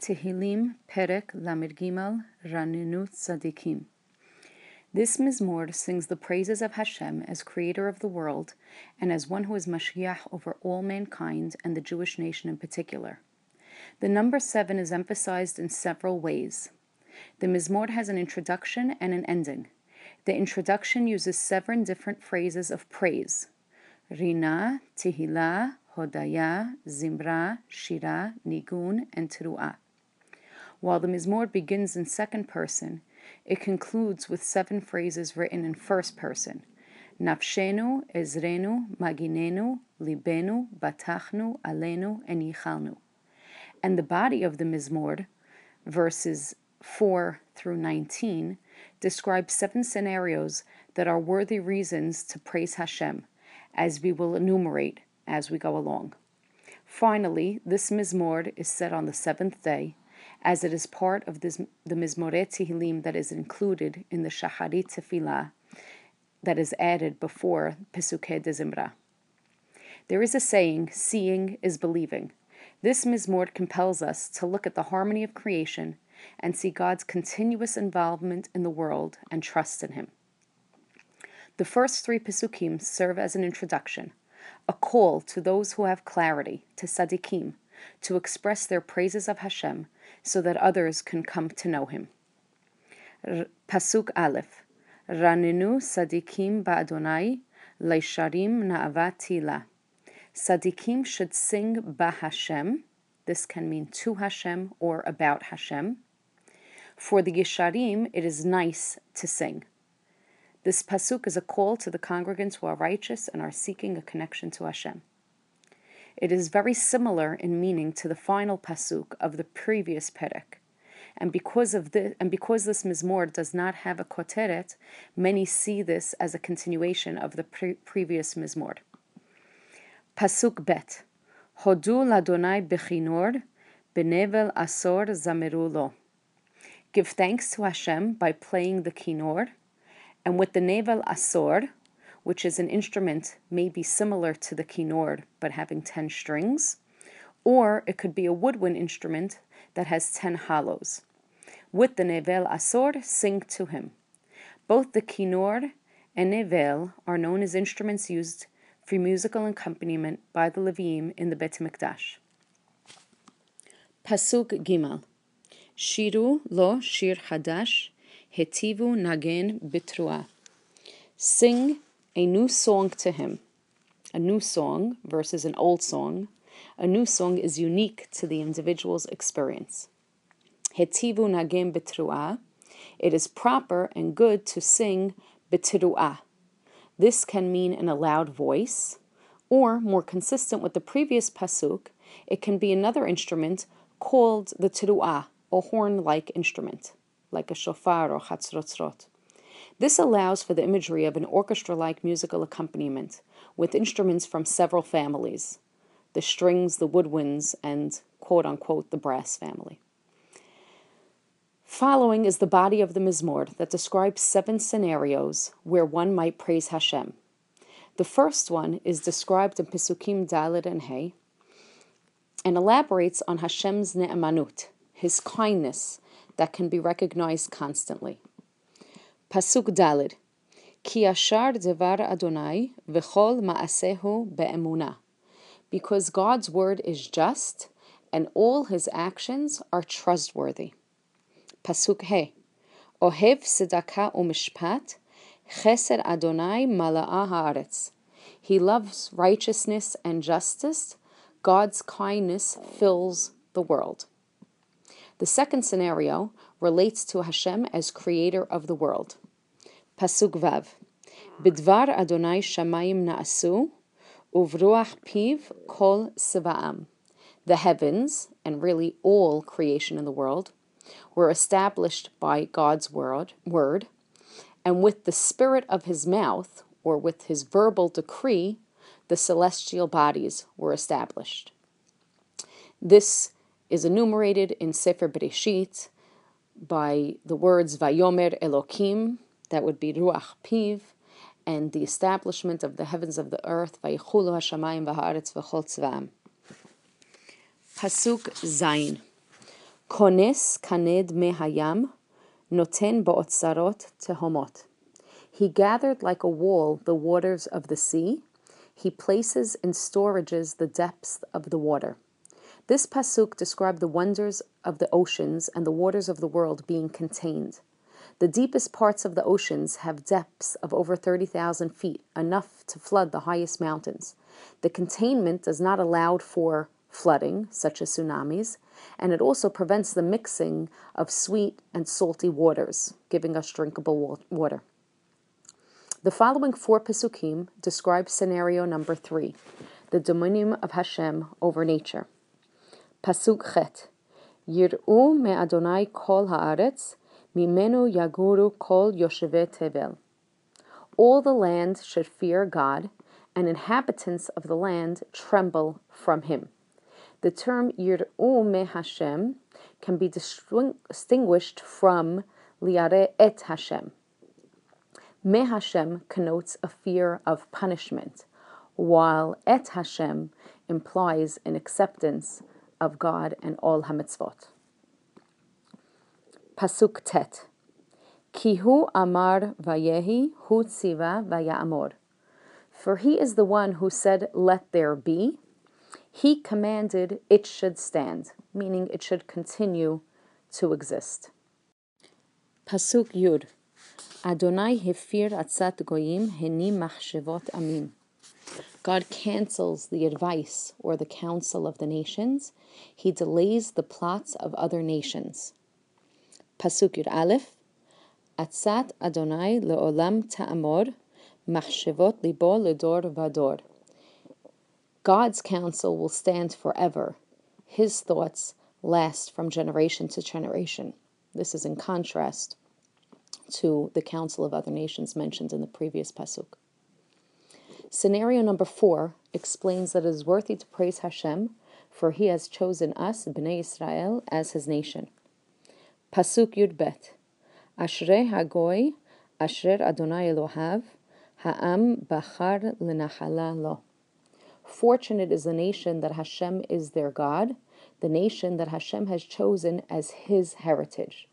Tehillim Perek Lamed Gimel Ranenut Tzadikim. This Mizmor sings the praises of Hashem as creator of the world and as one who is Mashgiach over all mankind and the Jewish nation in particular. The number seven is emphasized in several ways. The Mizmor has an introduction and an ending. The introduction uses seven different phrases of praise Rina, Tehillah, Hodaya, Zimra, Shira, Nigun, and Teruah. While the Mizmor begins in second person, it concludes with seven phrases written in first person. Nafshenu, Ezrenu, Maginenu, Libenu, Batachnu, Alenu, and Yichalnu. And the body of the Mizmor, verses 4 through 19, describes seven scenarios that are worthy reasons to praise Hashem, as we will enumerate as we go along. Finally, this Mizmor is said on the seventh day as it is part of this, the Mizmoret Tehillim that is included in the Shaharit Tefillah that is added before Pesukei de Zimra. There is a saying, seeing is believing. This Mizmor compels us to look at the harmony of creation and see God's continuous involvement in the world and trust in Him. The first three Pesukim serve as an introduction, a call to those who have clarity, to Sadikim, to express their praises of Hashem so that others can come to know Him. Pasuk Aleph Raninu Sadikim Ba'adonai Leisharim Na'avat Sadikim should sing Ba'Hashem. This can mean to Hashem or about Hashem. For the Yesharim, it is nice to sing. This pasuk is a call to the congregants who are righteous and are seeking a connection to Hashem. It is very similar in meaning to the final pasuk of the previous perek. And because of this, and because this mizmor does not have a koteret, many see this as a continuation of the pre- previous mizmor. Pasuk bet, hodu ladonai bechinor, benevel asor zamerulo. Give thanks to Hashem by playing the kinor, and with the nevel asor, which is an instrument maybe similar to the kinor but having 10 strings, or it could be a woodwind instrument that has 10 hollows. With the nevel asor, sing to him. Both the kinor and nevel are known as instruments used for musical accompaniment by the Levim in the Bet Mikdash. Pasuk Gimal Shiru lo shir hadash, hetivu nagen bitrua. Sing a new song to him. A new song versus an old song. A new song is unique to the individual's experience. Hetivu nagem betruah. It is proper and good to sing betruah. This can mean in a loud voice, or more consistent with the previous pasuk, it can be another instrument called the teruah, a horn-like instrument, like a shofar or chatzrotzrot. This allows for the imagery of an orchestra like musical accompaniment with instruments from several families the strings, the woodwinds, and quote unquote the brass family. Following is the body of the Mizmor that describes seven scenarios where one might praise Hashem. The first one is described in Pesukim Dalet and Hey and elaborates on Hashem's ne'emanut, his kindness that can be recognized constantly. Pasuk Dalid Ki Ashar Devar Adonai V'chol Ma'asehu Be'emuna Because God's word is just and all his actions are trustworthy. Pasuk He Ohev Sedaka Umishpat Chesed Adonai Mala'a Haaretz He loves righteousness and justice. God's kindness fills the world. The second scenario relates to Hashem as creator of the world. Pasuk Vav. Bidvar Adonai Shamayim Na'asu, Uvruach Piv Kol Sivaam. The heavens, and really all creation in the world, were established by God's word, word, and with the spirit of his mouth, or with his verbal decree, the celestial bodies were established. This is enumerated in Sefer Bereshit by the words Vayomer Elokim, that would be Ruach Piv, and the establishment of the heavens of the earth, Vayichulu Hashamayim V'Haaretz V'Chol Tzvam. Pasuk Zayin. Kones kaned mehayam, noten ba'otzarot tehomot. He gathered like a wall the waters of the sea. He places in storages the depths of the water. This pasuk described the wonders of the oceans and the waters of the world being contained. The deepest parts of the oceans have depths of over 30,000 feet, enough to flood the highest mountains. The containment does not allow for flooding, such as tsunamis, and it also prevents the mixing of sweet and salty waters, giving us drinkable water. The following four Pesukim describe scenario number three, the dominion of Hashem over nature. Pasuk Chet, me Adonai kol haaretz, mimenu yaguru kol yosheve tevel. All the land should fear God, and inhabitants of the land tremble from him. The term Yir'u me Hashem can be distinguished from Liare et Hashem me Hashem connotes a fear of punishment, while et Hashem implies an acceptance of God and all hamitzvot. Pasuk tet. Kihu amar vayehi hu tziva vayamor. For he is the one who said, Let there be. He commanded it should stand, meaning it should continue to exist. Pasuk Yud. Adonai hefir atzat goyim heni machshevot amim. God cancels the advice or the counsel of the nations. He delays the plots of other nations. Pasuk Yud Aleph. Atzat Adonai leolam ta'amor machshevot libo ledor vador. God's counsel will stand forever. His thoughts last from generation to generation. This is in contrast to the counsel of Other Nations mentioned in the previous Pasuk. Scenario number four explains that it is worthy to praise Hashem, for he has chosen us, Bnei Israel, as his nation. Pasuk Yud Bet. Ashrei Hagoy, Ashrer Adonai Elohav, Ha'am Bachar Lenachala Lo. Fortunate is the nation that Hashem is their God, the nation that Hashem has chosen as his heritage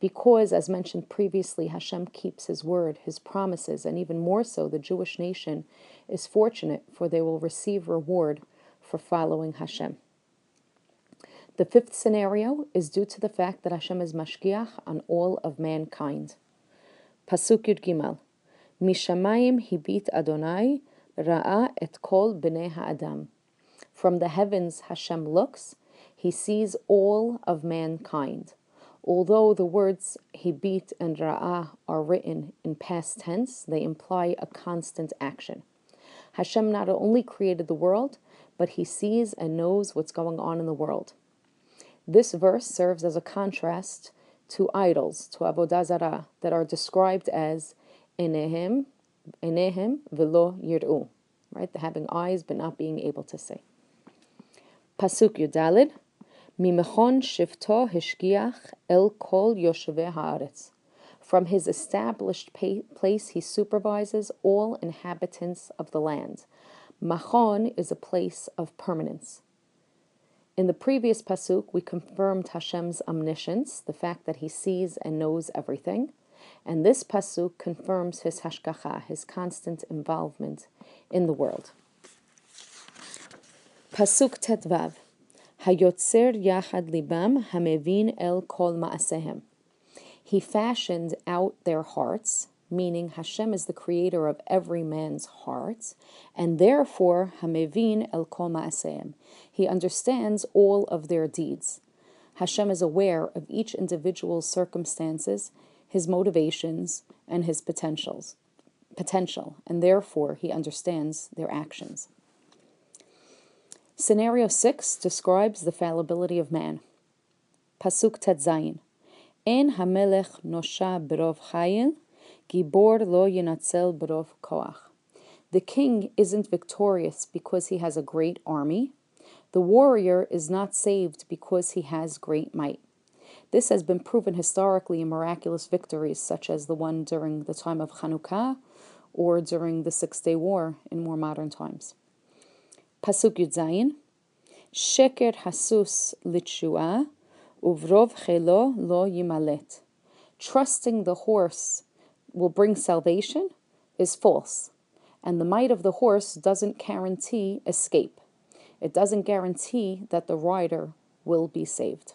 because, as mentioned previously, Hashem keeps His word, His promises, and even more so, the Jewish nation is fortunate, for they will receive reward for following Hashem. The fifth scenario is due to the fact that Hashem is mashgiach on all of mankind. Pasuk Yud Gimel, Mishamayim hibit Adonai ra'a et kol bnei ha'adam. From the heavens Hashem looks, He sees all of mankind. Although the words hibit and ra'ah are written in past tense, they imply a constant action. Hashem not only created the world, but he sees and knows what's going on in the world. This verse serves as a contrast to idols, to avodah zarah, that are described as enehem, enehem velo yir'u, right? Having eyes but not being able to see. Pasuk Yudalid, Mimechon shifto hishgiach el kol yosheve haaretz. From his established place, he supervises all inhabitants of the land. Machon is a place of permanence. In the previous pasuk, we confirmed Hashem's omniscience, the fact that he sees and knows everything. And this pasuk confirms his hashgacha, his constant involvement in the world. Pasuk tetvav. Hayotzer yachad libam hamevin el kol ma'asehem. He fashioned out their hearts, meaning Hashem is the creator of every man's heart, and therefore hamevin el kol ma'asehem. He understands all of their deeds. Hashem is aware of each individual's circumstances, his motivations, and his potentials, potential, and therefore he understands their actions. Scenario 6 describes the fallibility of man. Pasuk Tetzayin. En hamelech nosha berov chayil, gibor lo yinatzel berov koach. The king isn't victorious because he has a great army. The warrior is not saved because he has great might. This has been proven historically in miraculous victories, such as the one during the time of Chanukah or during the Six Day War in more modern times. Pasuk Yudzayin, Sheker Hasus Litshua, Uvrov chelo lo yimalet. Trusting the horse will bring salvation is false, and the might of the horse doesn't guarantee escape. It doesn't guarantee that the rider will be saved.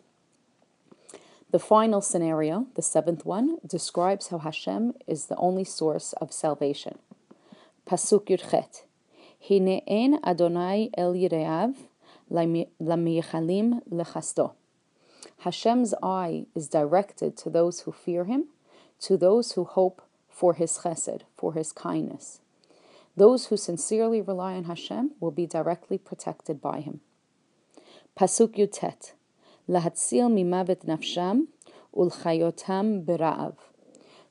The final scenario, the seventh one, describes how Hashem is the only source of salvation. Pasuk Yudchet. Hine en Adonai el Yireav lamiyachalim lechasto. Hashem's eye is directed to those who fear him, to those who hope for his chesed, for his kindness. Those who sincerely rely on Hashem will be directly protected by him. Pasuk Yutet. Lahatzil mimavet nafsham ulchayotam bera'av.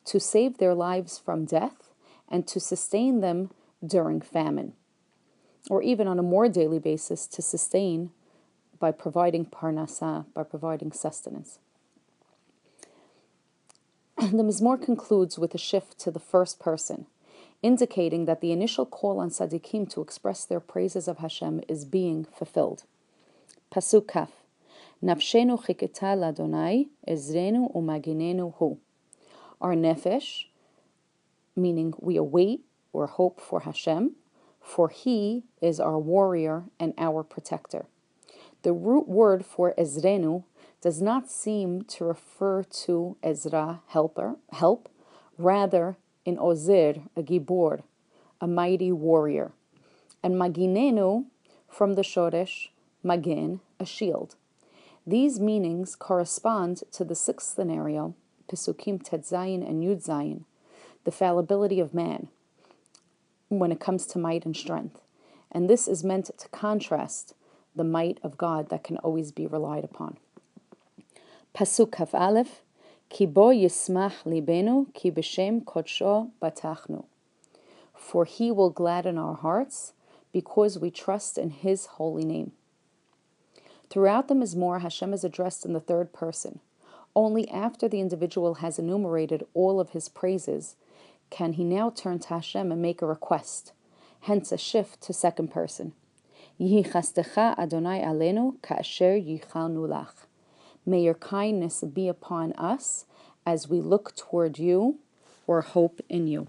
To save their lives from death and to sustain them during famine. Or even on a more daily basis, to sustain by providing parnasa, by providing sustenance. the Mizmor concludes with a shift to the first person, indicating that the initial call on Sadiqim to express their praises of Hashem is being fulfilled. Pasuk Kaf. Nafshenu chiketa ladonai, ezrenu umaginenu hu. Our nefesh, meaning we await or hope for Hashem, for He is our warrior and our protector. The root word for Ezrenu does not seem to refer to Ezra, helper, help, rather in Ozir, a gibor, a mighty warrior, and Maginenu from the Shoresh, Magin, a shield. These meanings correspond to the sixth scenario, Pesukim Tetzayin and Yudzayin, the fallibility of man, when it comes to might and strength. And this is meant to contrast the might of God that can always be relied upon. Pasuk Kaf Aleph, Ki bo yismach libenu, ki b'shem kodsho batachnu. For he will gladden our hearts, because we trust in his holy name. Throughout the Mizmor, Hashem is addressed in the third person. Only after the individual has enumerated all of his praises can he now turn to Hashem and make a request, hence a shift to second person. Adonai alenu. May your kindness be upon us as we look toward you or hope in you.